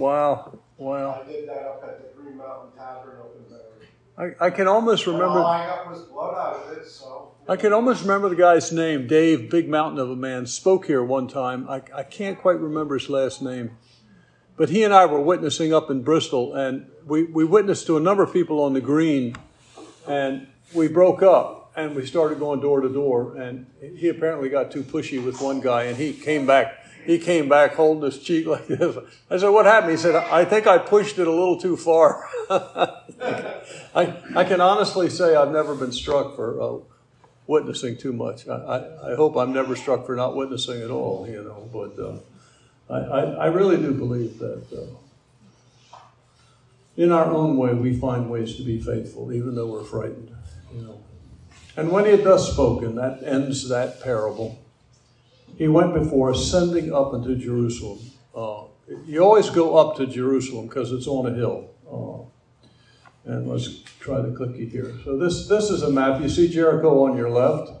Wow. Wow. I did that up at the Green Mountain Tavern up in Barre. I, I can almost And remember. all I got was blood out of it, so. I can almost remember the guy's name. Dave, big mountain of a man, spoke here one time. I, I can't quite remember his last name. But he and I were witnessing up in Bristol, and we, we witnessed to a number of people on the green, and we broke up and we started going door to door. And he apparently got too pushy with one guy, and he came back. He came back holding his cheek like this. I said, "What happened?" He said, "I think I pushed it a little too far." I, I can honestly say I've never been struck for uh, witnessing too much. I, I, I hope I'm never struck for not witnessing at all, you know, but uh, I, I, I really do believe that uh, in our own way we find ways to be faithful, even though we're frightened, you know. And when he had thus spoken, that ends that parable. He went before ascending up into Jerusalem. Uh, you always go up to Jerusalem because it's on a hill. Uh, and let's try the clicky here. So this this is a map. You see Jericho on your left,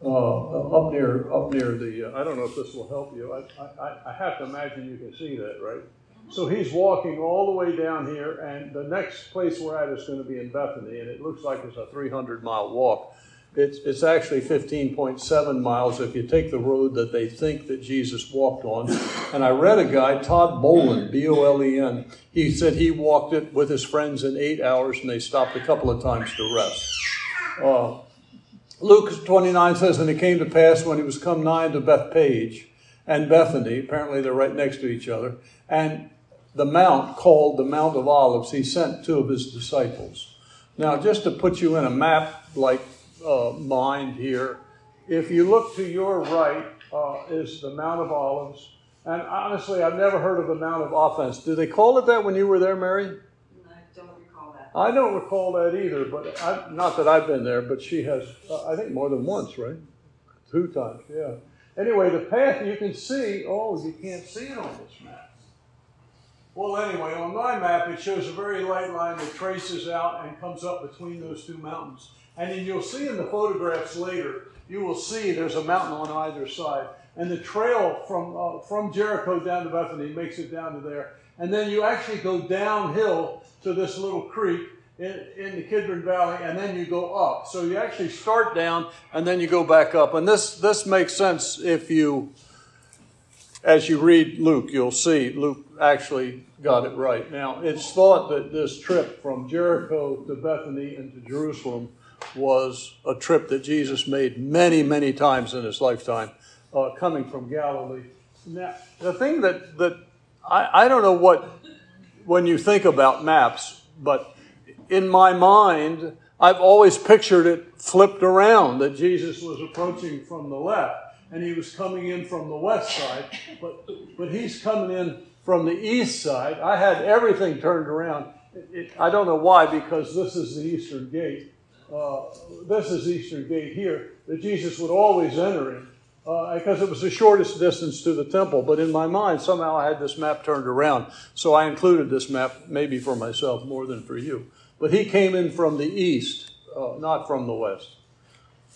uh, up near up near the. Uh, I don't know if this will help you. I, I, I have to imagine you can see that, right? So he's walking all the way down here, and the next place we're at is going to be in Bethany, and it looks like it's a 300 mile walk. It's, it's actually 15.7 miles if you take the road that they think that Jesus walked on. And I read a guy, Todd Bolen, B O L E N. He said he walked it with his friends in eight hours and they stopped a couple of times to rest. Uh, Luke 29 says, And it came to pass when he was come nigh to Bethphage and Bethany, apparently they're right next to each other, and the mount called the Mount of Olives, he sent two of his disciples. Now, just to put you in a map like uh, mind here. If you look to your right uh, is the Mount of Olives. And honestly, I've never heard of the Mount of Offense. Did they call it that when you were there, Mary? I don't recall that. I don't recall that either, but I, not that I've been there, but she has, uh, I think, more than once, right? Two times, yeah. Anyway, the path you can see, oh, you can't see it on this map. Well, anyway, on my map, it shows a very light line that traces out and comes up between those two mountains. And then you'll see in the photographs later, you will see there's a mountain on either side. And the trail from, uh, from Jericho down to Bethany makes it down to there. And then you actually go downhill to this little creek in, in the Kidron Valley, and then you go up. So you actually start down and then you go back up. And this, this makes sense if you, as you read Luke, you'll see Luke actually got it right. Now, it's thought that this trip from Jericho to Bethany and to Jerusalem was a trip that Jesus made many, many times in his lifetime, uh, coming from Galilee. Now, the thing that, that I, I don't know what, when you think about maps, but in my mind, I've always pictured it flipped around, that Jesus was approaching from the left and he was coming in from the west side, but, but he's coming in from the east side. I had everything turned around. It, I don't know why, because this is the eastern gate. Uh, this is Eastern Gate here that Jesus would always enter in uh, because it was the shortest distance to the temple. But in my mind, somehow I had this map turned around. So I included this map maybe for myself more than for you. But he came in from the east, uh, not from the west.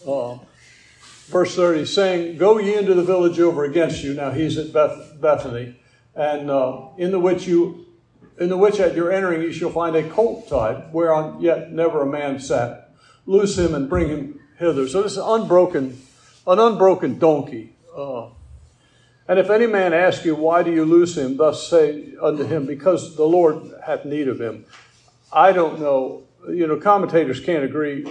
Uh, verse 30, saying, Go ye into the village over against you. Now he's at Beth- Bethany, and uh, in the which you in the which at your entering you shall find a colt tied, whereon yet never a man sat loose him and bring him hither. So this is unbroken, an unbroken donkey. Uh, and if any man ask you, why do you loose him? Thus say unto him, because the Lord hath need of him. I don't know. You know, commentators can't agree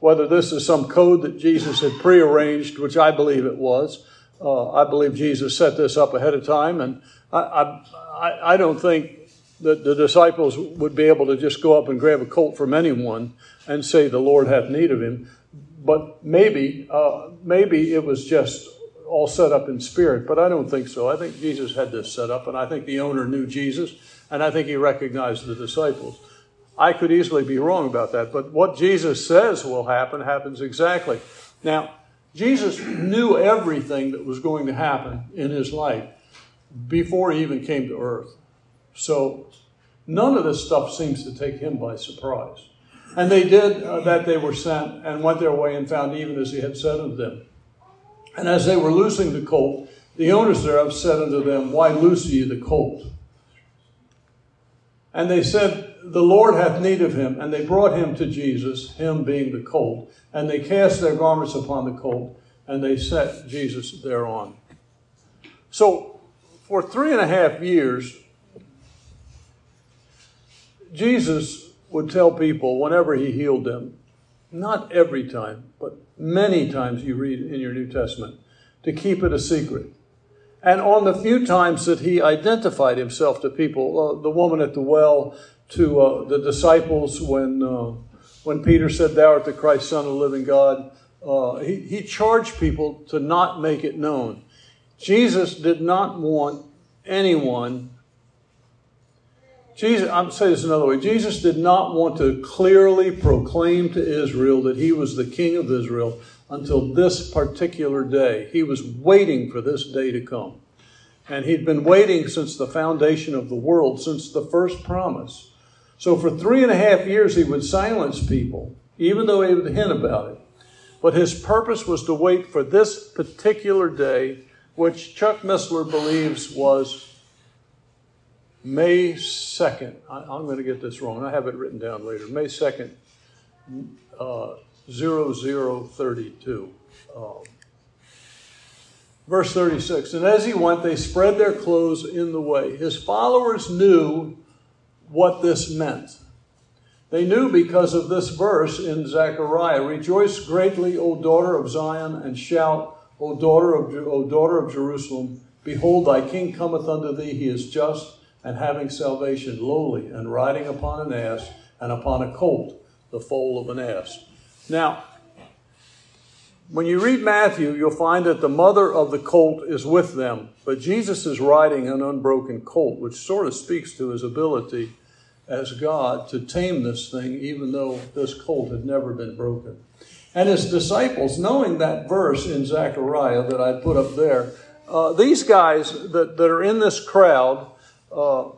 whether this is some code that Jesus had prearranged, which I believe it was. Uh, I believe Jesus set this up ahead of time, and I, I, I don't think that the disciples would be able to just go up and grab a colt from anyone and say the Lord hath need of him. But maybe, uh, maybe it was just all set up in spirit, but I don't think so. I think Jesus had this set up, and I think the owner knew Jesus, and I think he recognized the disciples. I could easily be wrong about that, but what Jesus says will happen happens exactly. Now, Jesus knew everything that was going to happen in his life before he even came to earth. So none of this stuff seems to take him by surprise. And they did uh, that they were sent and went their way and found even as he had said unto them. And as they were loosing the colt, the owners thereof said unto them, Why loose ye the colt? And they said, The Lord hath need of him. And they brought him to Jesus, him being the colt. And they cast their garments upon the colt, and they set Jesus thereon. So, for three and a half years, Jesus would tell people whenever he healed them, not every time, but many times you read in your New Testament, to keep it a secret. And on the few times that he identified himself to people, uh, the woman at the well, to uh, the disciples when, uh, when Peter said, Thou art the Christ, Son of the living God, uh, he, he charged people to not make it known. Jesus did not want anyone Jesus, I'm say this another way. Jesus did not want to clearly proclaim to Israel that he was the king of Israel until this particular day. He was waiting for this day to come. And he'd been waiting since the foundation of the world, since the first promise. So for three and a half years, he would silence people, even though he would hint about it. But his purpose was to wait for this particular day, which Chuck Missler believes was May 2nd, I, am going to get this wrong. I have it written down later. May 2nd, uh, 0032. Um, verse 36 And as he went, they spread their clothes in the way. His followers knew what this meant. They knew because of this verse in Zechariah Rejoice greatly, O daughter of Zion, and shout, O daughter of, o daughter of Jerusalem. Behold, thy king cometh unto thee. He is just and having salvation lowly and riding upon an ass and upon a colt, the foal of an ass. Now, when you read Matthew, you'll find that the mother of the colt is with them, but Jesus is riding an unbroken colt, which sort of speaks to his ability as God to tame this thing, even though this colt had never been broken. And his disciples, knowing that verse in Zechariah that I put up there, uh, these guys that, that are in this crowd, uh,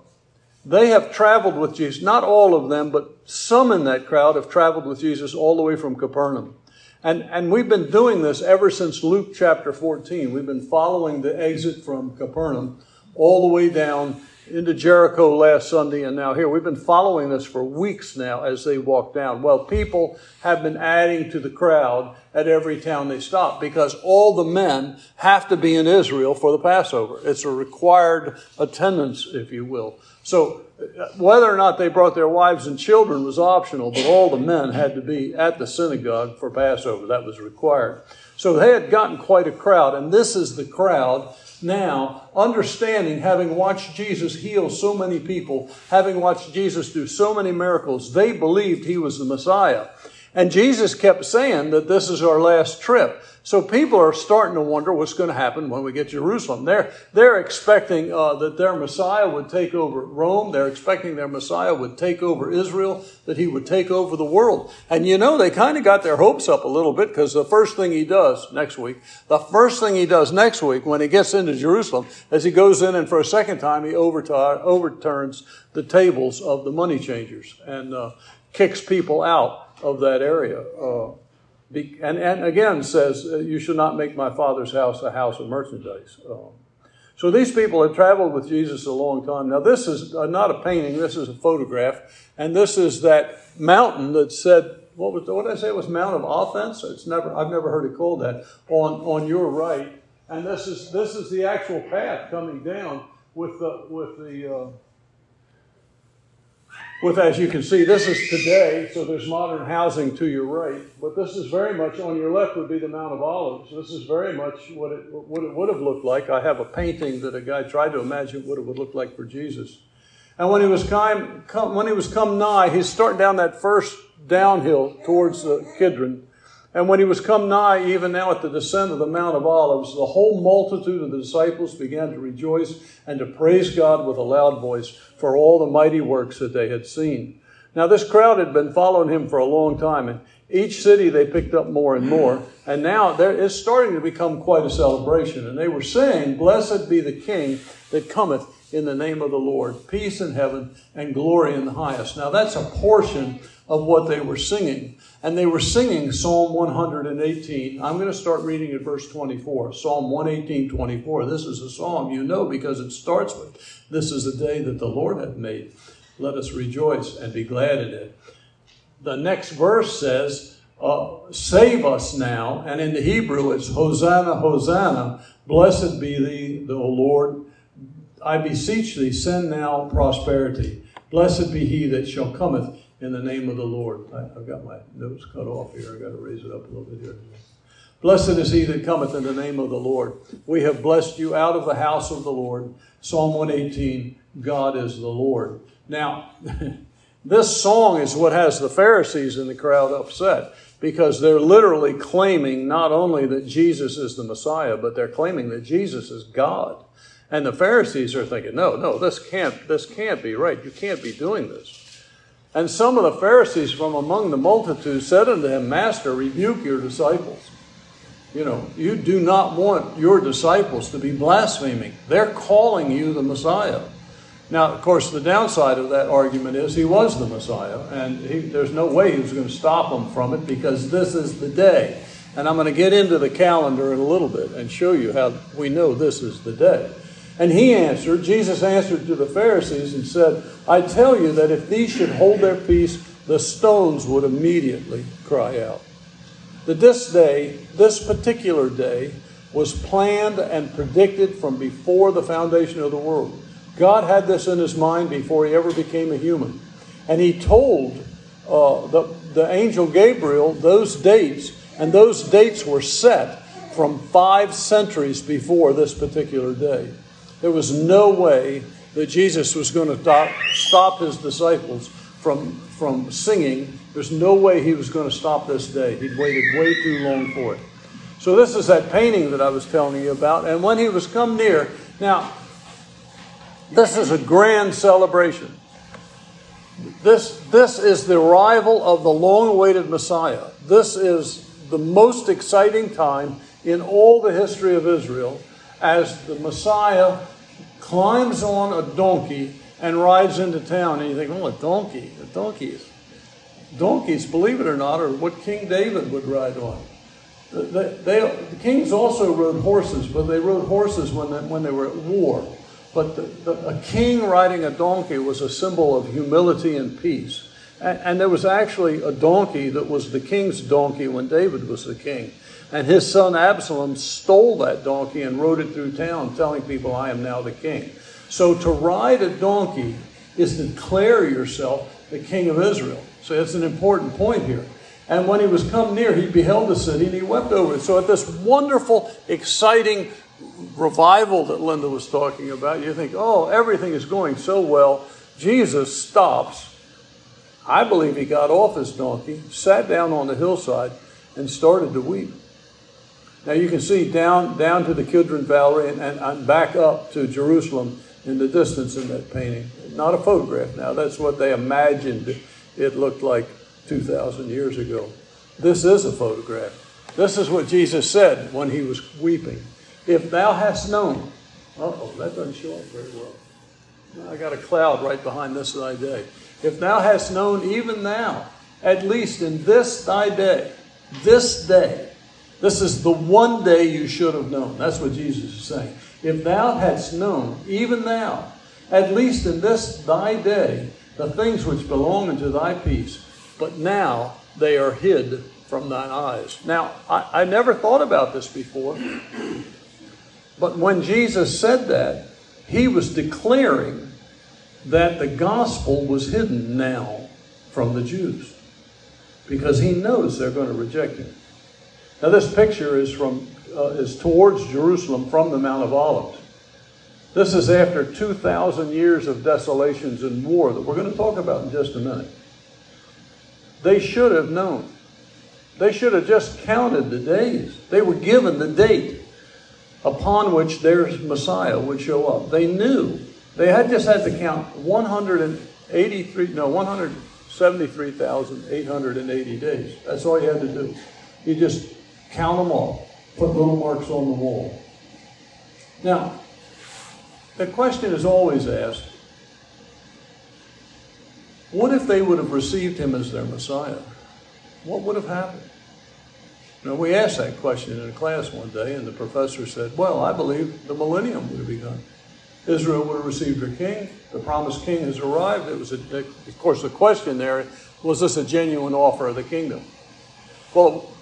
they have traveled with Jesus. Not all of them, but some in that crowd have traveled with Jesus all the way from Capernaum. And, and we've been doing this ever since Luke chapter 14. We've been following the exit from Capernaum all the way down into Jericho last Sunday and now here. We've been following this for weeks now as they walk down. Well, people have been adding to the crowd at every town they stop because all the men have to be in Israel for the Passover. It's a required attendance, if you will. So uh, whether or not they brought their wives and children was optional, but all the men had to be at the synagogue for Passover. That was required. So they had gotten quite a crowd, and this is the crowd now, understanding, having watched Jesus heal so many people, having watched Jesus do so many miracles, they believed he was the Messiah. And Jesus kept saying that this is our last trip. So people are starting to wonder what's going to happen when we get to Jerusalem. They're, they're expecting uh, that their Messiah would take over Rome. They're expecting their Messiah would take over Israel, that he would take over the world. And you know, they kind of got their hopes up a little bit because the first thing he does next week, the first thing he does next week when he gets into Jerusalem as he goes in and for a second time he overturns the tables of the money changers and uh, kicks people out of that area. Uh, and, and again says, uh, You should not make my father's house a house of merchandise. Um, so these people had traveled with Jesus a long time. Now, this is uh, not a painting, this is a photograph. And this is that mountain that said, what, was, what did I say? It was Mount of Offense? It's never, I've never heard it called that, on, on your right. And this is, this is the actual path coming down with the, with the, uh, with, as you can see, this is today, so there's modern housing to your right, but this is very much on your left would be the Mount of Olives. This is very much what it, what it would have looked like. I have a painting that a guy tried to imagine what it would look like for Jesus. And when he was come, come when he was come nigh, he's starting down that first downhill towards the Kidron. And when he was come nigh, even now at the descent of the Mount of Olives, the whole multitude of the disciples began to rejoice and to praise God with a loud voice for all the mighty works that they had seen. Now, this crowd had been following him for a long time, and each city they picked up more and more. And now it's starting to become quite a celebration. And they were saying, Blessed be the King that cometh in the name of the Lord, peace in heaven and glory in the highest. Now, that's a portion of what they were singing. And they were singing Psalm 118. I'm going to start reading at verse 24. Psalm 118, 24. This is a psalm you know because it starts with, This is the day that the Lord hath made. let us rejoice and be glad in it. The next verse says, uh, Save us now. And in the Hebrew, it's Hosanna, Hosanna. Blessed be thee, the Lord. I beseech thee, send now prosperity. Blessed be he that shall cometh in the name of the Lord. I, have got my notes cut off here. I've got to raise it up a little bit here. Blessed is he that cometh in the name of the Lord. We have blessed you out of the house of the Lord. Psalm 118 God is the Lord. Now, this song is what has the Pharisees in the crowd upset because they're literally claiming not only that Jesus is the Messiah, but they're claiming that Jesus is God. And the Pharisees are thinking, no, no, this can't, this can't be right. You can't be doing this. And some of the Pharisees from among the multitude said unto him, Master, rebuke your disciples. You know, you do not want your disciples to be blaspheming. They're calling you the Messiah. Now, of course, the downside of that argument is he was the Messiah, and he, there's no way he was going to stop them from it because this is the day. And I'm going to get into the calendar in a little bit and show you how we know this is the day. And he answered, Jesus answered to the Pharisees and said, I tell you that if these should hold their peace, the stones would immediately cry out. That this day, this particular day, was planned and predicted from before the foundation of the world. God had this in his mind before he ever became a human. And he told uh, the, the angel Gabriel those dates, and those dates were set from five centuries before this particular day. There was no way that Jesus was going to stop, stop his disciples from, from singing. There's no way he was going to stop this day. He'd waited way too long for it. So, this is that painting that I was telling you about. And when he was come near, now, this is a grand celebration. This, this is the arrival of the long awaited Messiah. This is the most exciting time in all the history of Israel as the Messiah climbs on a donkey and rides into town. And you think, oh, a donkey, a donkey. Donkeys, believe it or not, are what King David would ride on. They, the kings also rode horses, but they rode horses when they, when they were at war. But the, the, a king riding a donkey was a symbol of humility and peace. And, and there was actually a donkey that was the king's donkey when David was the king. And his son Absalom stole that donkey and rode it through town, telling people, I am now the king. So to ride a donkey is to declare yourself the king of Israel. So that's an important point here. And when he was come near, he beheld the city and he wept over it. So at this wonderful, exciting revival that Linda was talking about, you think, oh, everything is going so well. Jesus stops. I believe he got off his donkey, sat down on the hillside, and started to weep. Now you can see down, down to the Kidron Valley and, and, and back up to Jerusalem in the distance in that painting. Not a photograph now, that's what they imagined it looked like 2,000 years ago. This is a photograph. This is what Jesus said when he was weeping. If thou hast known, oh, that doesn't show up very well. I got a cloud right behind this thy day. If thou hast known even now, at least in this thy day, this day, this is the one day you should have known. That's what Jesus is saying. If thou hadst known, even thou, at least in this thy day, the things which belong unto thy peace, but now they are hid from thine eyes. Now, I, I never thought about this before, but when Jesus said that, he was declaring that the gospel was hidden now from the Jews because he knows they're going to reject him. Now, this picture is from uh, is towards Jerusalem from the Mount of Olives. This is after 2,000 years of desolations and war that we're going to talk about in just a minute. They should have known. They should have just counted the days. They were given the date upon which their Messiah would show up. They knew. They had just had to count 183, no, 173,880 days. That's all you had to do. You just count them all, put little marks on the wall. Now, the question is always asked what if they would have received him as their Messiah? What would have happened? Now, we asked that question in a class one day, and the professor said, Well, I believe the millennium would have begun. Israel would have received a king. The promised king has arrived. It was, a, of course, the question there was this a genuine offer of the kingdom? Well,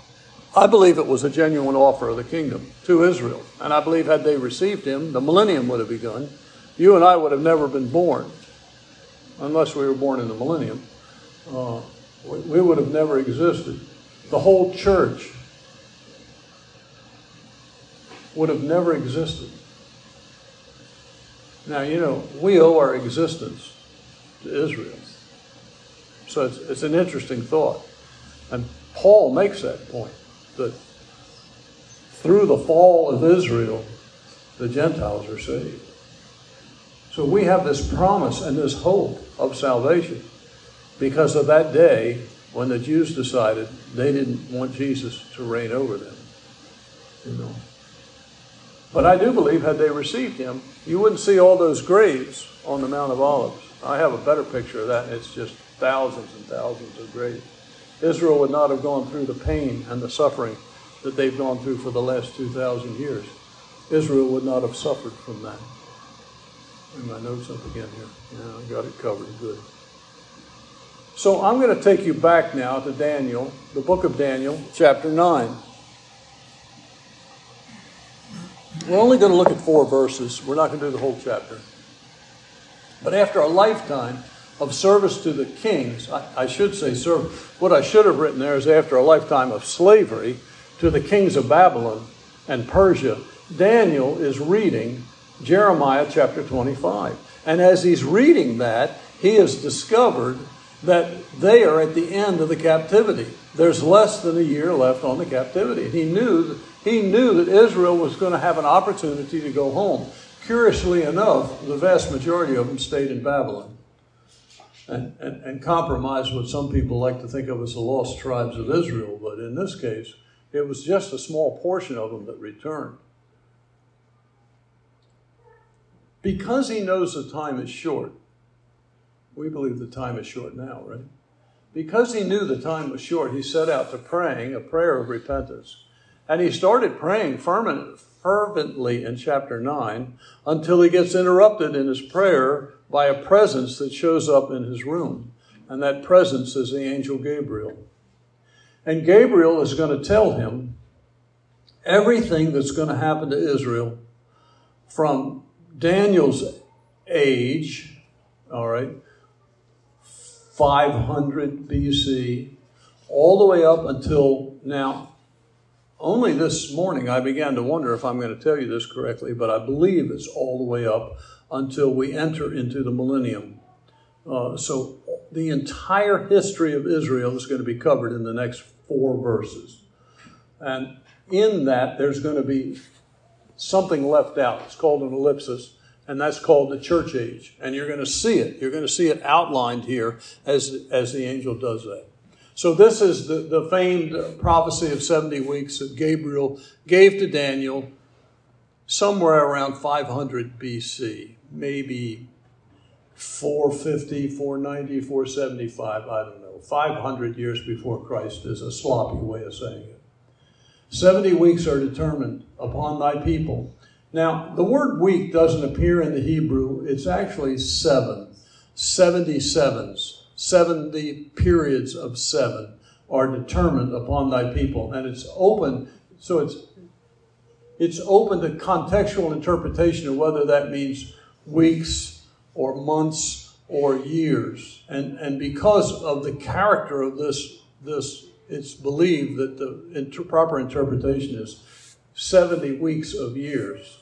I believe it was a genuine offer of the kingdom to Israel. And I believe had they received him, the millennium would have begun. You and I would have never been born, unless we were born in the millennium. Uh, we would have never existed. The whole church would have never existed. Now, you know, we owe our existence to Israel. So it's, it's an interesting thought. And Paul makes that point that through the fall of Israel, the Gentiles are saved. So we have this promise and this hope of salvation because of that day when the Jews decided they didn't want Jesus to reign over them. You know. But I do believe had they received him, you wouldn't see all those graves on the Mount of Olives. I have a better picture of that, it's just thousands and thousands of graves. Israel would not have gone through the pain and the suffering that they've gone through for the last 2,000 years. Israel would not have suffered from that. Bring my notes up again here. Yeah, I got it covered. Good. So I'm going to take you back now to Daniel, the book of Daniel, chapter 9. We're only going to look at four verses. We're not going to do the whole chapter. But after a lifetime of service to the kings, I, I should say, serve, what I should have written there is after a lifetime of slavery to the kings of Babylon and Persia, Daniel is reading Jeremiah chapter 25. And as he's reading that, he has discovered that they are at the end of the captivity. There's less than a year left on the captivity. He knew he knew that Israel was going to have an opportunity to go home. Curiously enough, the vast majority of them stayed in Babylon and, and, and compromised what some people like to think of as the lost tribes of Israel. But in this case, it was just a small portion of them that returned. Because he knows the time is short, we believe the time is short now, right? Because he knew the time was short, he set out to praying a prayer of repentance. And he started praying fervently in chapter 9 until he gets interrupted in his prayer by a presence that shows up in his room. And that presence is the angel Gabriel. And Gabriel is going to tell him everything that's going to happen to Israel from Daniel's age, all right, 500 BC, all the way up until now only this morning I began to wonder if I'm going to tell you this correctly, but I believe it's all the way up until we enter into the millennium. Uh, so the entire history of Israel is going to be covered in the next four verses. And in that, there's going to be something left out. It's called an ellipsis, and that's called the church age. And you're going to see it. You're going to see it outlined here as, as the angel does that. So, this is the, the famed prophecy of 70 weeks that Gabriel gave to Daniel somewhere around 500 BC, maybe 450, 490, 475, I don't know. 500 years before Christ is a sloppy way of saying it. 70 weeks are determined upon thy people. Now, the word week doesn't appear in the Hebrew, it's actually seven, 77s. 70 periods of seven are determined upon thy people. And it's open, so it's it's open to contextual interpretation of whether that means weeks or months or years. And, and because of the character of this, this, it's believed that the inter- proper interpretation is 70 weeks of years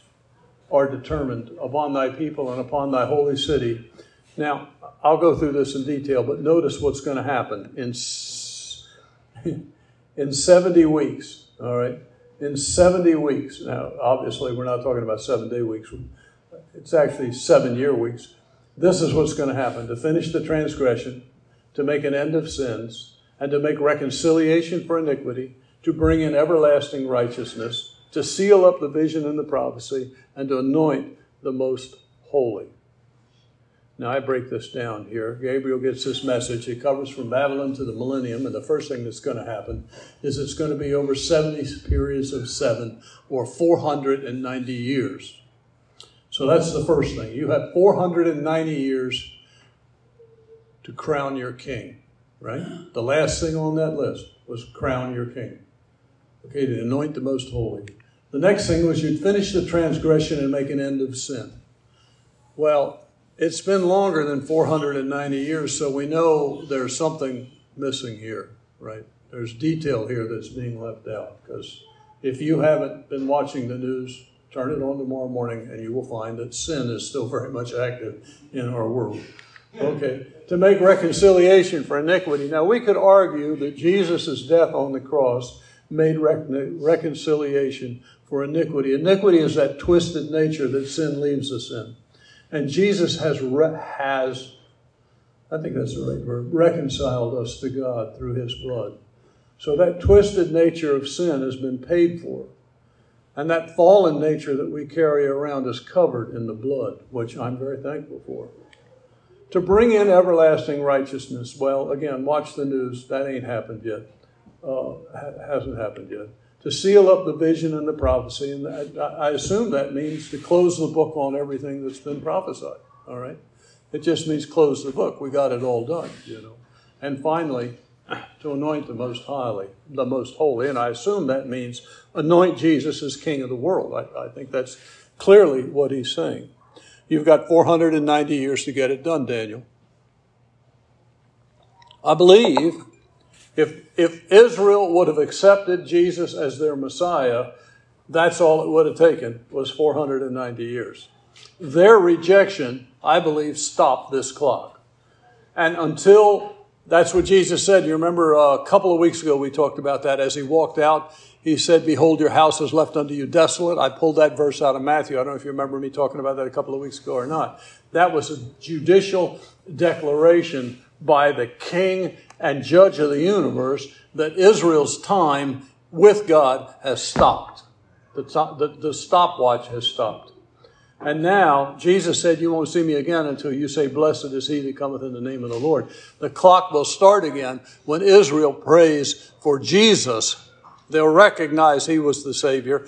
are determined upon thy people and upon thy holy city. Now, I'll go through this in detail, but notice what's going to happen in, in 70 weeks. All right? In 70 weeks. Now, obviously, we're not talking about seven day weeks, it's actually seven year weeks. This is what's going to happen to finish the transgression, to make an end of sins, and to make reconciliation for iniquity, to bring in everlasting righteousness, to seal up the vision and the prophecy, and to anoint the most holy. Now, I break this down here. Gabriel gets this message. It covers from Babylon to the millennium, and the first thing that's going to happen is it's going to be over 70 periods of seven or 490 years. So that's the first thing. You have 490 years to crown your king, right? The last thing on that list was crown your king. Okay, to anoint the most holy. The next thing was you'd finish the transgression and make an end of sin. Well, it's been longer than 490 years, so we know there's something missing here, right? There's detail here that's being left out. Because if you haven't been watching the news, turn it on tomorrow morning and you will find that sin is still very much active in our world. Okay, to make reconciliation for iniquity. Now, we could argue that Jesus' death on the cross made reconciliation for iniquity. Iniquity is that twisted nature that sin leaves us in. And Jesus has, re- has I think that's the right word, reconciled us to God through his blood. So that twisted nature of sin has been paid for. And that fallen nature that we carry around is covered in the blood, which I'm very thankful for. To bring in everlasting righteousness, well, again, watch the news. That ain't happened yet. Uh, hasn't happened yet. To seal up the vision and the prophecy, and I assume that means to close the book on everything that's been prophesied. All right? It just means close the book. We got it all done, you know. And finally, to anoint the most highly, the most holy. And I assume that means anoint Jesus as King of the world. I, I think that's clearly what he's saying. You've got 490 years to get it done, Daniel. I believe if, if Israel would have accepted Jesus as their Messiah, that's all it would have taken was 490 years. Their rejection, I believe, stopped this clock. And until that's what Jesus said. You remember uh, a couple of weeks ago we talked about that as he walked out. He said, Behold, your house is left unto you desolate. I pulled that verse out of Matthew. I don't know if you remember me talking about that a couple of weeks ago or not. That was a judicial declaration by the king and judge of the universe that Israel's time with God has stopped. The, the, the stopwatch has stopped. And now, Jesus said, You won't see me again until you say, Blessed is he that cometh in the name of the Lord. The clock will start again when Israel prays for Jesus. They'll recognize he was the Savior.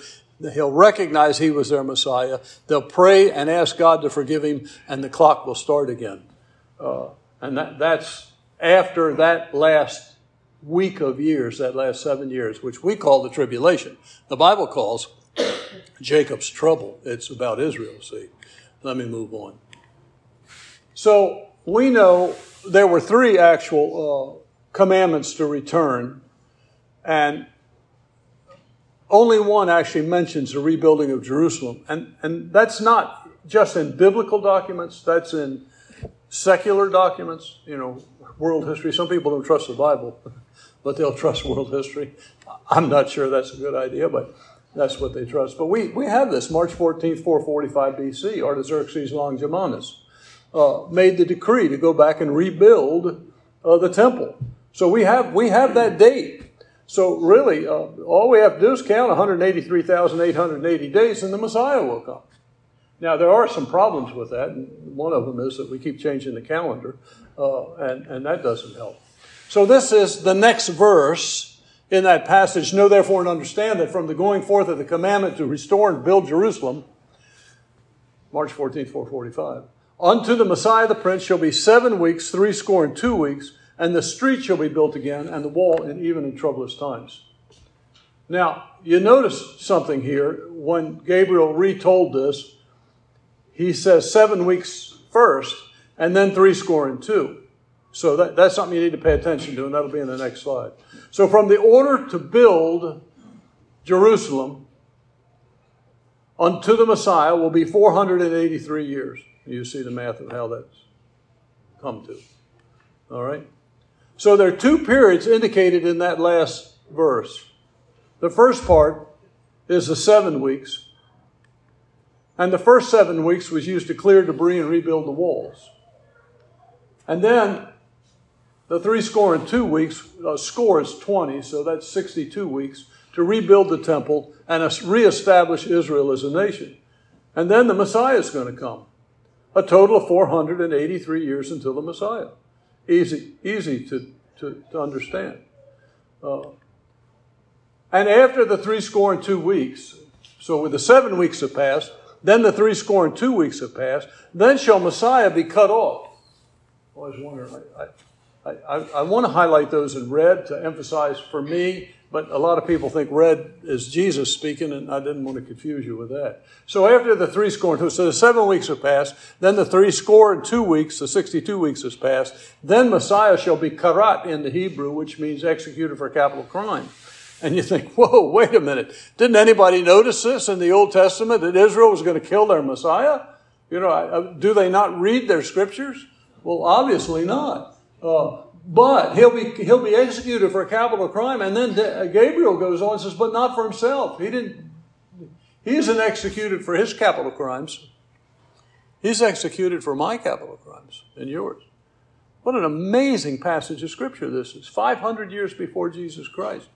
He'll recognize he was their Messiah. They'll pray and ask God to forgive him, and the clock will start again. Uh, and that, that's after that last week of years, that last seven years, which we call the tribulation. The Bible calls Jacob's trouble. It's about Israel, see. Let me move on. So we know there were three actual uh, commandments to return, and only one actually mentions the rebuilding of Jerusalem. And, and that's not just in biblical documents, that's in secular documents, you know, world history. Some people don't trust the Bible, but they'll trust world history. I'm not sure that's a good idea, but that's what they trust. But we, we have this. March 14th, 445 BC, Artaxerxes Longimanus uh, made the decree to go back and rebuild uh, the temple. So we have, we have that date. So really, uh, all we have to do is count 183,880 days and the Messiah will come. Now, there are some problems with that. And one of them is that we keep changing the calendar, uh, and, and that doesn't help. So this is the next verse in that passage, know therefore and understand that from the going forth of the commandment to restore and build Jerusalem, March 14th, 445, unto the Messiah the Prince shall be seven weeks, three score and two weeks, and the street shall be built again, and the wall, and even in troublous times. Now, you notice something here. When Gabriel retold this, he says seven weeks first, and then three score and two. So that, that's something you need to pay attention to, and that'll be in the next slide. So, from the order to build Jerusalem unto the Messiah will be 483 years. You see the math of how that's come to. All right? So, there are two periods indicated in that last verse. The first part is the seven weeks. And the first seven weeks was used to clear debris and rebuild the walls. And then the three score and two weeks, uh, score is 20, so that's 62 weeks to rebuild the temple and reestablish Israel as a nation. And then the Messiah is going to come. A total of 483 years until the Messiah. Easy, easy to, to, to understand. Uh, and after the three score and two weeks, so with the seven weeks have passed, Then the three score and two weeks have passed. Then shall Messiah be cut off. I was wondering, I, I, I, I want to highlight those in red to emphasize for me but a lot of people think red is Jesus speaking, and I didn't want to confuse you with that. So after the three score and two, so the seven weeks have passed, then the three score and two weeks, the 62 weeks has passed, then Messiah shall be karat in the Hebrew, which means executed for capital crime. And you think, whoa, wait a minute. Didn't anybody notice this in the Old Testament that Israel was going to kill their Messiah? You know, do they not read their scriptures? Well, obviously not. Uh, but he'll be, he'll be executed for a capital crime. And then Gabriel goes on and says, but not for himself. He didn't, he isn't executed for his capital crimes. He's executed for my capital crimes and yours. What an amazing passage of scripture this is. 500 years before Jesus Christ.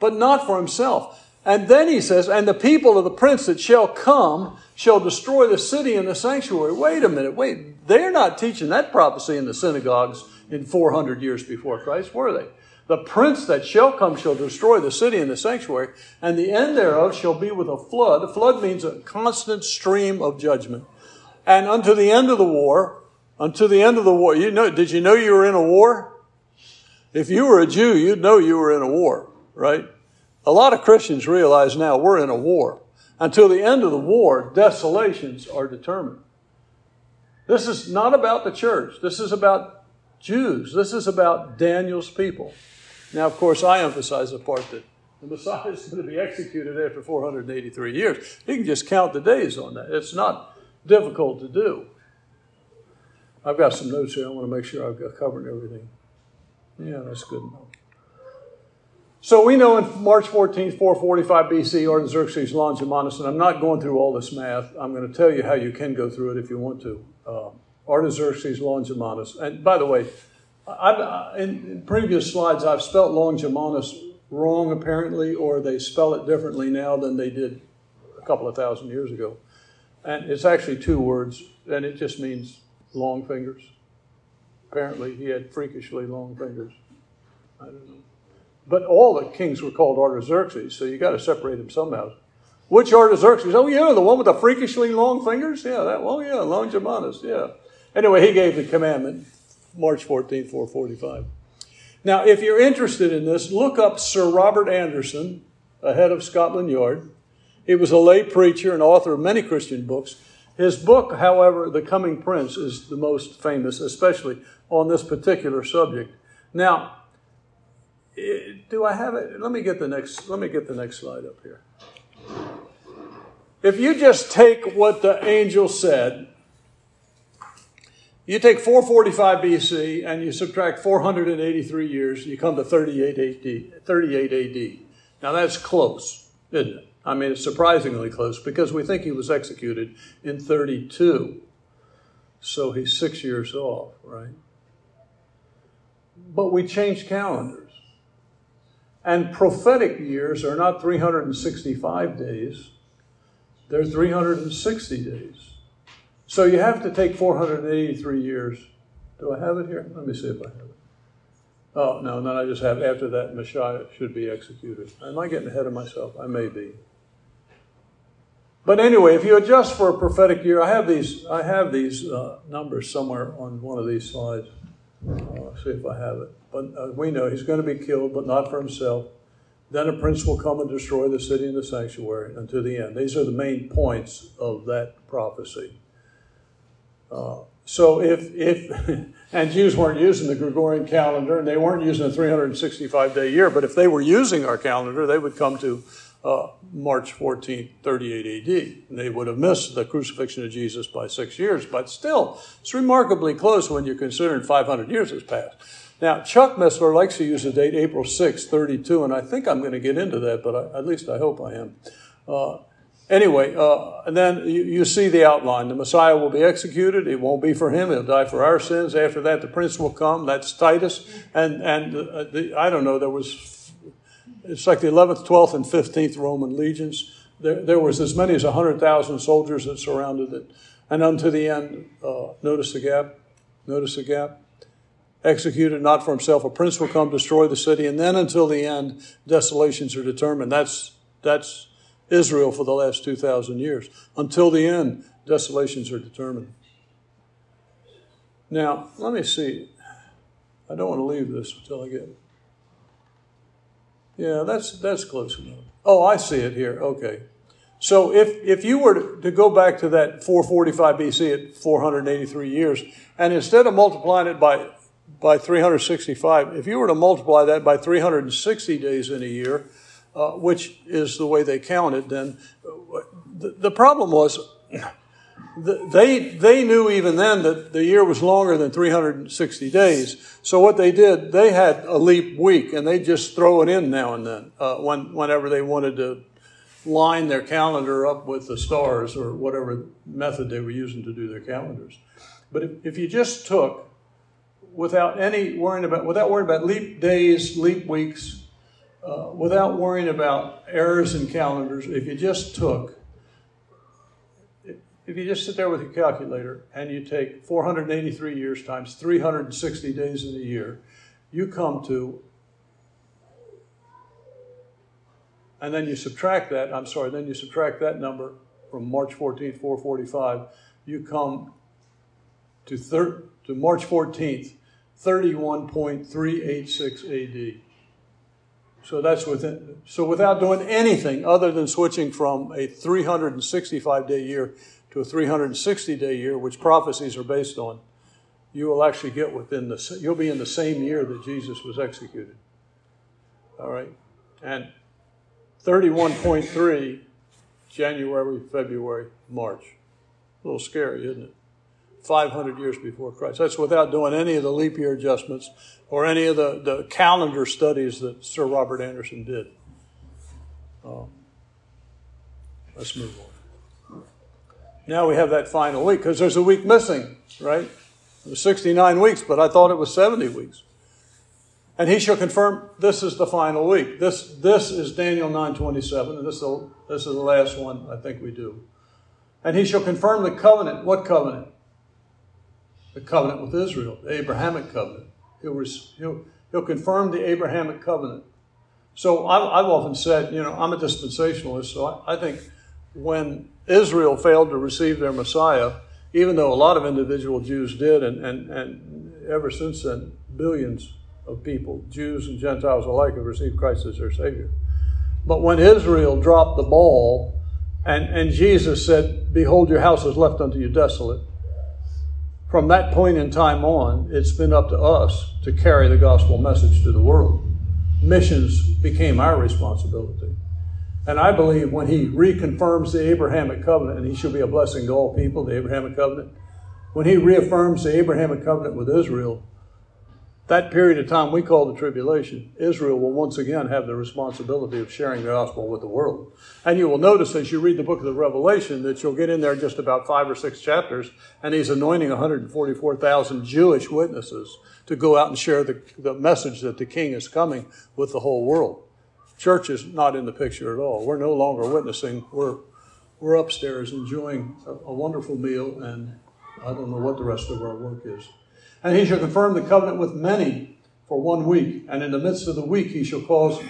But not for himself. And then he says, and the people of the prince that shall come shall destroy the city and the sanctuary. Wait a minute, wait. They're not teaching that prophecy in the synagogues in 400 years before Christ, were they? The prince that shall come shall destroy the city and the sanctuary, and the end thereof shall be with a flood. A flood means a constant stream of judgment. And unto the end of the war, unto the end of the war, you know, did you know you were in a war? If you were a Jew, you'd know you were in a war, right? A lot of Christians realize now we're in a war. Until the end of the war, desolations are determined. This is not about the church. This is about Jews. This is about Daniel's people. Now, of course, I emphasize the part that the Messiah is going to be executed after 483 years. You can just count the days on that. It's not difficult to do. I've got some notes here. I want to make sure I've got covered everything. Yeah, that's good enough. So we know in March 14th, 445 BC, Artaxerxes Longimanus, and I'm not going through all this math. I'm going to tell you how you can go through it if you want to. Uh, Artaxerxes Longimanus. And by the way, I've, uh, in, in, previous slides, I've spelt Longimanus wrong apparently, or they spell it differently now than they did a couple of thousand years ago. And it's actually two words, and it just means long fingers. Apparently, he had freakishly long fingers. I don't know. But all the kings were called Artaxerxes, so you got to separate them somehow. Which Artaxerxes? Oh, yeah, the one with the freakishly long fingers? Yeah, that one. Oh, yeah, Longimanus, yeah. Anyway, he gave the commandment, March 14, 445. Now, if you're interested in this, look up Sir Robert Anderson, head of Scotland Yard. He was a lay preacher and author of many Christian books. His book, however, The Coming Prince, is the most famous, especially on this particular subject. Now, do I have it? Let me get the next. Let me get the next slide up here. If you just take what the angel said you take 445 BC and you subtract 483 years, you come to 38 AD. 38 AD. Now that's close, isn't it? I mean, it's surprisingly close because we think he was executed in 32. So he's six years off, right? But we changed calendars. And prophetic years are not 365 days, they're 360 days. So you have to take 483 years. Do I have it here? Let me see if I have it. Oh, no, then I just have after that Messiah should be executed. Am I getting ahead of myself? I may be. But anyway, if you adjust for a prophetic year, I have these, I have these uh, numbers somewhere on one of these slides. Uh, see if I have it. But uh, we know he's going to be killed, but not for himself. Then a prince will come and destroy the city and the sanctuary unto the end. These are the main points of that prophecy. Uh, so if, if and Jews weren't using the Gregorian calendar and they weren't using a 365 day year, but if they were using our calendar, they would come to uh, March 14, 38 AD. And they would have missed the crucifixion of Jesus by six years, but still, it's remarkably close when you're considering 500 years has passed. Now, Chuck Missler likes to use the date April 6, 32, and I think I'm going to get into that, but I, at least I hope I am. Uh, Anyway, uh, and then you, you, see the outline. The Messiah will be executed. It won't be for him. He'll die for our sins. After that, the Prince will come. That's Titus. And, and uh, the, I don't know, there was, it's like the 11th, 12th, and 15th Roman legions. There, there was as many as 100,000 soldiers that surrounded it. And unto the end, uh, notice the gap. Notice the gap. Executed not for himself. A prince will come, destroy the city. And then until the end, desolations are determined. That's, that's Israel for the last 2,000 years. Until the end, desolations are determined. Now, let me see. I don't want to leave this until I get. Yeah, that's, that's close enough. Oh, I see it here. Okay. So if, if you were to, to go back to that 445 BC at 483 years, and instead of multiplying it by, by 365, if you were to multiply that by 360 days in a year, uh, which is the way they counted, then the, the problem was they, they knew even then that the year was longer than 360 days. So what they did, they had a leap week, and they just throw it in now and then uh, when, whenever they wanted to line their calendar up with the stars or whatever method they were using to do their calendars. But if, if you just took, without any worrying about, without worrying about leap days, leap weeks, uh, without worrying about errors in calendars, if you just took, if you just sit there with your calculator and you take 483 years times 360 days in a year, you come to and then you subtract that, I'm sorry, then you subtract that number from March 14th, 445, you come to, thir- to March 14th, 31.386 AD. So that's within, so without doing anything other than switching from a 365 day year to a 360 day year, which prophecies are based on, you will actually get within the, you'll be in the same year that Jesus was executed. All right? And 31.3 January, February, March. A little scary, isn't it? 500 years before Christ. That's without doing any of the leap year adjustments or any of the, the calendar studies that Sir Robert Anderson did. Um, let's move on. Now we have that final week because there's a week missing, right? It was 69 weeks, but I thought it was 70 weeks. And he shall confirm this is the final week. This, this is Daniel 9.27, and this is, the, this is the last one I think we do. And he shall confirm the covenant. What covenant? The covenant with Israel, the Abrahamic covenant. He'll, he'll, he'll confirm the Abrahamic covenant. So I've, I've often said, you know, I'm a dispensationalist, so I, I think when Israel failed to receive their Messiah, even though a lot of individual Jews did, and, and, and ever since then, billions of people, Jews and Gentiles alike, have received Christ as their Savior. But when Israel dropped the ball and, and Jesus said, Behold, your house is left unto you desolate, from that point in time on, it's been up to us to carry the gospel message to the world. Missions became our responsibility. And I believe when he reconfirms the Abrahamic covenant, and he shall be a blessing to all people, the Abrahamic covenant, when he reaffirms the Abrahamic covenant with Israel, that period of time we call the tribulation, Israel will once again have the responsibility of sharing the gospel with the world. And you will notice as you read the book of the Revelation that you'll get in there just about five or six chapters, and he's anointing 144,000 Jewish witnesses to go out and share the, the message that the king is coming with the whole world. Church is not in the picture at all. We're no longer witnessing. We're, we're upstairs enjoying a, a wonderful meal, and I don't know what the rest of our work is. And he shall confirm the covenant with many for one week. And in the midst of the week, he shall cause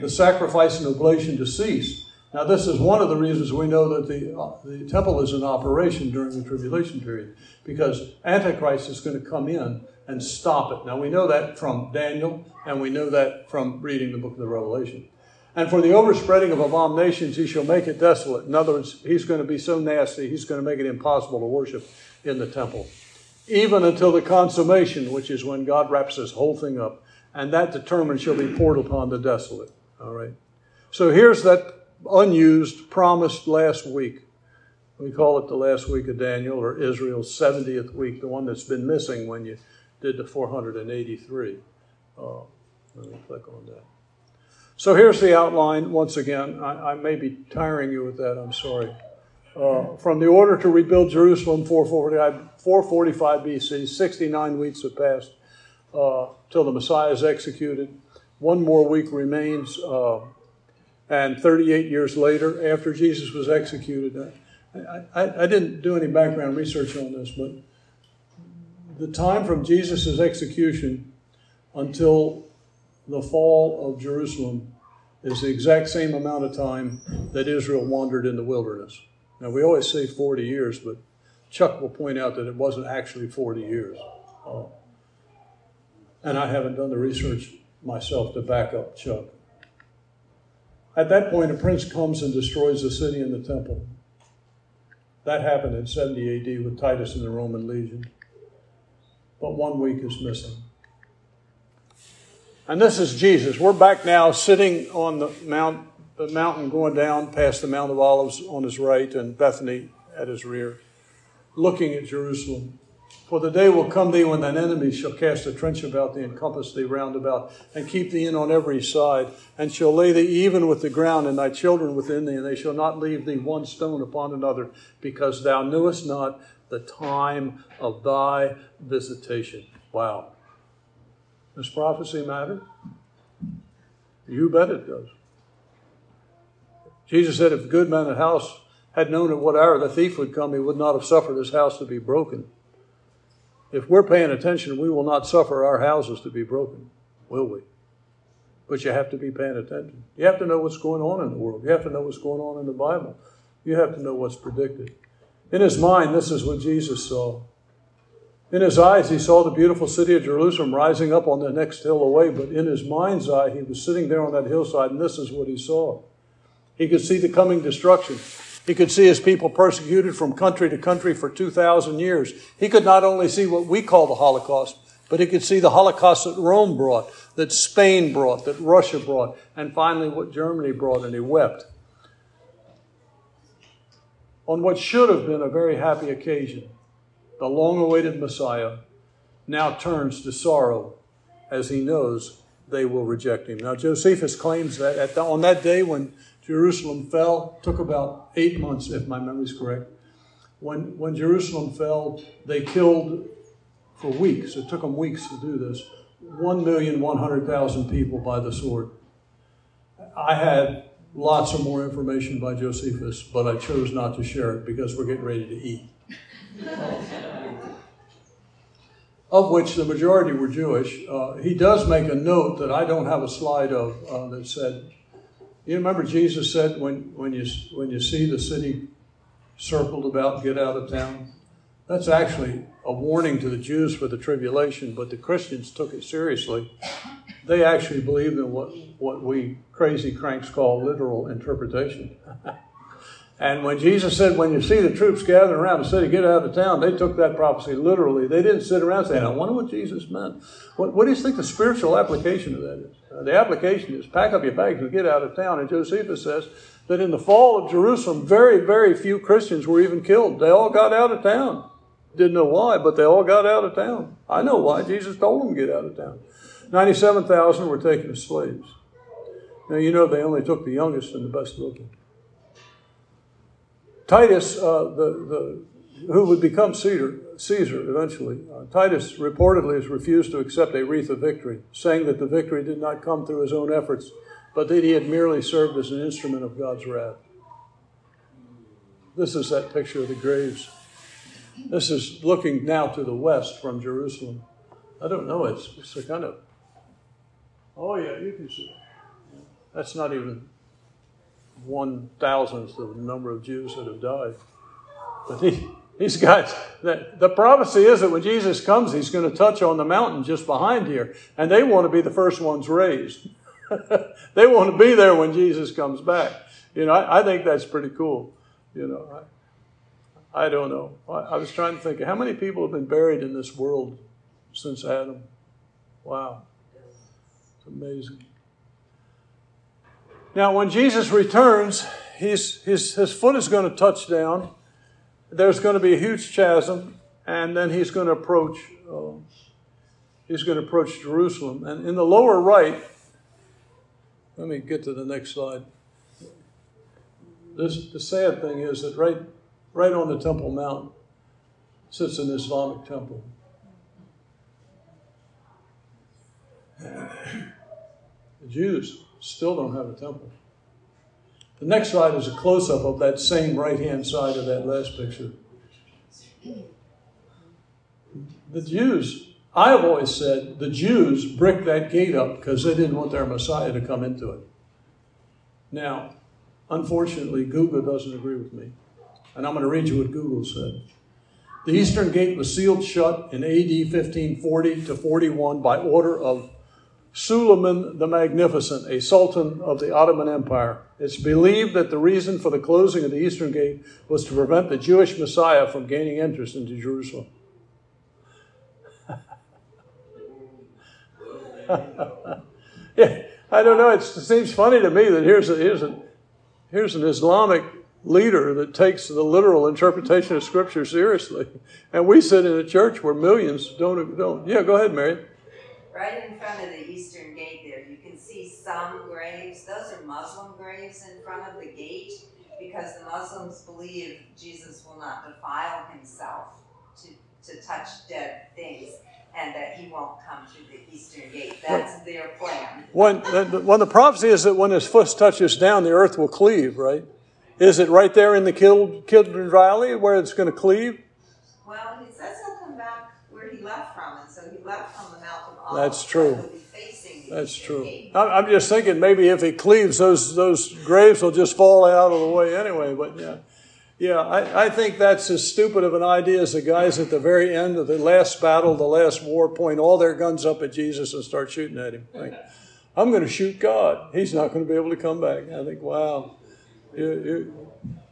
the sacrifice and oblation to cease. Now, this is one of the reasons we know that the, uh, the temple is in operation during the tribulation period, because Antichrist is going to come in and stop it. Now, we know that from Daniel, and we know that from reading the book of the Revelation. And for the overspreading of abominations, he shall make it desolate. In other words, he's going to be so nasty, he's going to make it impossible to worship in the temple even until the consummation, which is when God wraps this whole thing up. And that determined shall be poured upon the desolate. All right. So here's that unused, promised last week. We call it the last week of Daniel or Israel's 70th week, the one that's been missing when you did the 483. Uh, let me click on that. So here's the outline once again. I, I may be tiring you with that, I'm sorry. Uh, from the order to rebuild Jerusalem, 445, 445 BC, 69 weeks have passed uh, till the Messiah is executed. One more week remains, uh, and 38 years later, after Jesus was executed, I, I, I didn't do any background research on this, but the time from Jesus' execution until the fall of Jerusalem is the exact same amount of time that Israel wandered in the wilderness. Now, we always say 40 years, but Chuck will point out that it wasn't actually 40 years. Oh. And I haven't done the research myself to back up Chuck. At that point, a prince comes and destroys the city and the temple. That happened in 70 AD with Titus and the Roman legion. But one week is missing. And this is Jesus. We're back now sitting on the mount, the mountain going down past the Mount of Olives on his right and Bethany at his rear, looking at Jerusalem. For the day will come thee when thine enemies shall cast a trench about thee and compass thee round about, and keep thee in on every side, and shall lay thee even with the ground, and thy children within thee, and they shall not leave thee one stone upon another, because thou knewest not the time of thy visitation. Wow. Does prophecy matter? You bet it does. Jesus said, if the good man of the house had known at what hour the thief would come, he would not have suffered his house to be broken. If we're paying attention, we will not suffer our houses to be broken, will we? But you have to be paying attention. You have to know what's going on in the world. You have to know what's going on in the Bible. You have to know what's predicted. In his mind, this is what Jesus saw. In his eyes, he saw the beautiful city of Jerusalem rising up on the next hill away, but in his mind's eye, he was sitting there on that hillside, and this is what he saw. He could see the coming destruction. He could see his people persecuted from country to country for 2,000 years. He could not only see what we call the Holocaust, but he could see the Holocaust that Rome brought, that Spain brought, that Russia brought, and finally what Germany brought, and he wept. On what should have been a very happy occasion, the long awaited Messiah, now turns to sorrow as he knows they will reject him. Now, Josephus claims that the, on that day when Jerusalem fell, took about eight months, if my memory is correct. When, when Jerusalem fell, they killed for weeks, it took them weeks to do this, 1,100,000 people by the sword. I had lots of more information by Josephus, but I chose not to share it because we're getting ready to eat of which the majority were Jewish. Uh, he does make a note that I don't have a slide of uh, that said, you remember Jesus said, when, when, you, when you see the city circled about, get out of town? That's actually a warning to the Jews for the tribulation, but the Christians took it seriously. They actually believed in what, what we crazy cranks call literal interpretation. And when Jesus said, when you see the troops gathering around the city, get out of town, they took that prophecy literally. They didn't sit around saying, I wonder what Jesus meant. What, what do you think the spiritual application of that is? Uh, the application is pack up your bags and get out of town. And Josephus says that in the fall of Jerusalem, very, very few Christians were even killed. They all got out of town. Didn't know why, but they all got out of town. I know why. Jesus told them to get out of town. 97,000 were taken as slaves. Now, you know they only took the youngest and the best looking. Titus, uh, the, the, who would become Caesar, Caesar eventually, uh, Titus reportedly has refused to accept a wreath of victory, saying that the victory did not come through his own efforts, but that he had merely served as an instrument of God's wrath. This is that picture of the graves. This is looking now to the west from Jerusalem. I don't know, it's, it's a kind of, oh yeah, you can see. That's not even one thousandth of the number of Jews that have died. But he, these guys, the, the prophecy is that when Jesus comes, he's going to touch on the mountain just behind here, and they want to be the first ones raised. they want to be there when Jesus comes back. You know, I, I think that's pretty cool. You know, I, I don't know. I, I was trying to think how many people have been buried in this world since Adam. Wow, it's amazing. Now, when Jesus returns, his, his foot is going to touch down. There's going to be a huge chasm, and then he's going to approach. Uh, he's going to approach Jerusalem. And in the lower right, let me get to the next slide. This, the sad thing is that right, right on the Temple Mount sits an Islamic temple. The Jews Still don't have a temple. The next slide is a close up of that same right hand side of that last picture. The Jews, I have always said, the Jews bricked that gate up because they didn't want their Messiah to come into it. Now, unfortunately, Google doesn't agree with me. And I'm going to read you what Google said. The Eastern Gate was sealed shut in AD 1540 to 41 by order of Suleiman the Magnificent, a sultan of the Ottoman Empire. It's believed that the reason for the closing of the Eastern Gate was to prevent the Jewish Messiah from gaining entrance into Jerusalem. yeah, I don't know. It seems funny to me that here's a, here's a, here's an Islamic leader that takes the literal interpretation of Scripture seriously, and we sit in a church where millions don't don't. Yeah, go ahead, Mary. Right in front of the eastern gate there, you can see some graves. Those are Muslim graves in front of the gate because the Muslims believe Jesus will not defile himself to, to touch dead things and that he won't come through the eastern gate. That's their plan. When, when the prophecy is that when his foot touches down, the earth will cleave, right? Is it right there in the Kidron Valley where it's going to cleave? Well, he says he'll come back where he left from, and so he left from the Mount of Olives. That's true. so he'll be facing the That's true. I- I'm just thinking maybe if it cleaves, those those graves will just fall out of the way anyway. But yeah, yeah, I, I think that's as stupid of an idea as the guys at the very end of the last battle, the last war, point all their guns up at Jesus and start shooting at him. Like, I'm going to shoot God. He's not going to be able to come back. I think, wow, you, you,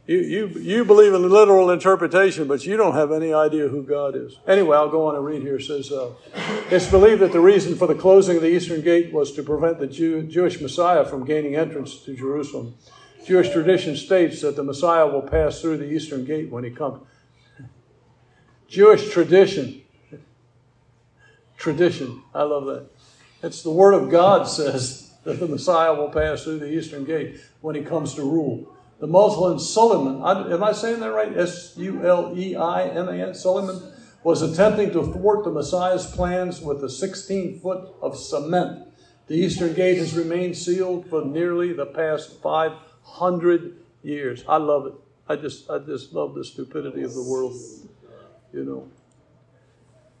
you, you, you believe in literal interpretation, but you don't have any idea who God is. Anyway, I'll go on and read here. It says, uh, it's believed that the reason for the closing of the eastern gate was to prevent the Jew, Jewish Messiah from gaining entrance to Jerusalem. Jewish tradition states that the Messiah will pass through the eastern gate when he comes. Jewish tradition. Tradition. I love that. It's the Word of God says that the Messiah will pass through the eastern gate when he comes to rule. The Muslim Suleiman, am I saying that right? S U L E I M A N, Suleiman, was attempting to thwart the Messiah's plans with a 16 foot of cement. The eastern gate has remained sealed for nearly the past 500 years. I love it. I just, I just love the stupidity of the world. You know.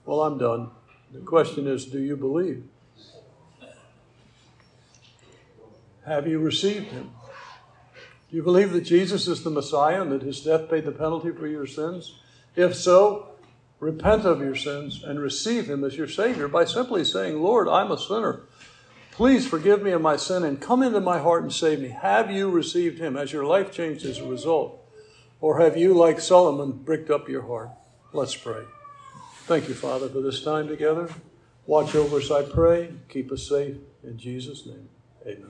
Well, I'm done. The question is, do you believe? Have you received him? Do you believe that Jesus is the Messiah and that his death paid the penalty for your sins? If so, repent of your sins and receive him as your Savior by simply saying, Lord, I'm a sinner. Please forgive me of my sin and come into my heart and save me. Have you received him? Has your life changed as a result? Or have you, like Solomon, bricked up your heart? Let's pray. Thank you, Father, for this time together. Watch over us, I pray. Keep us safe. In Jesus' name, amen.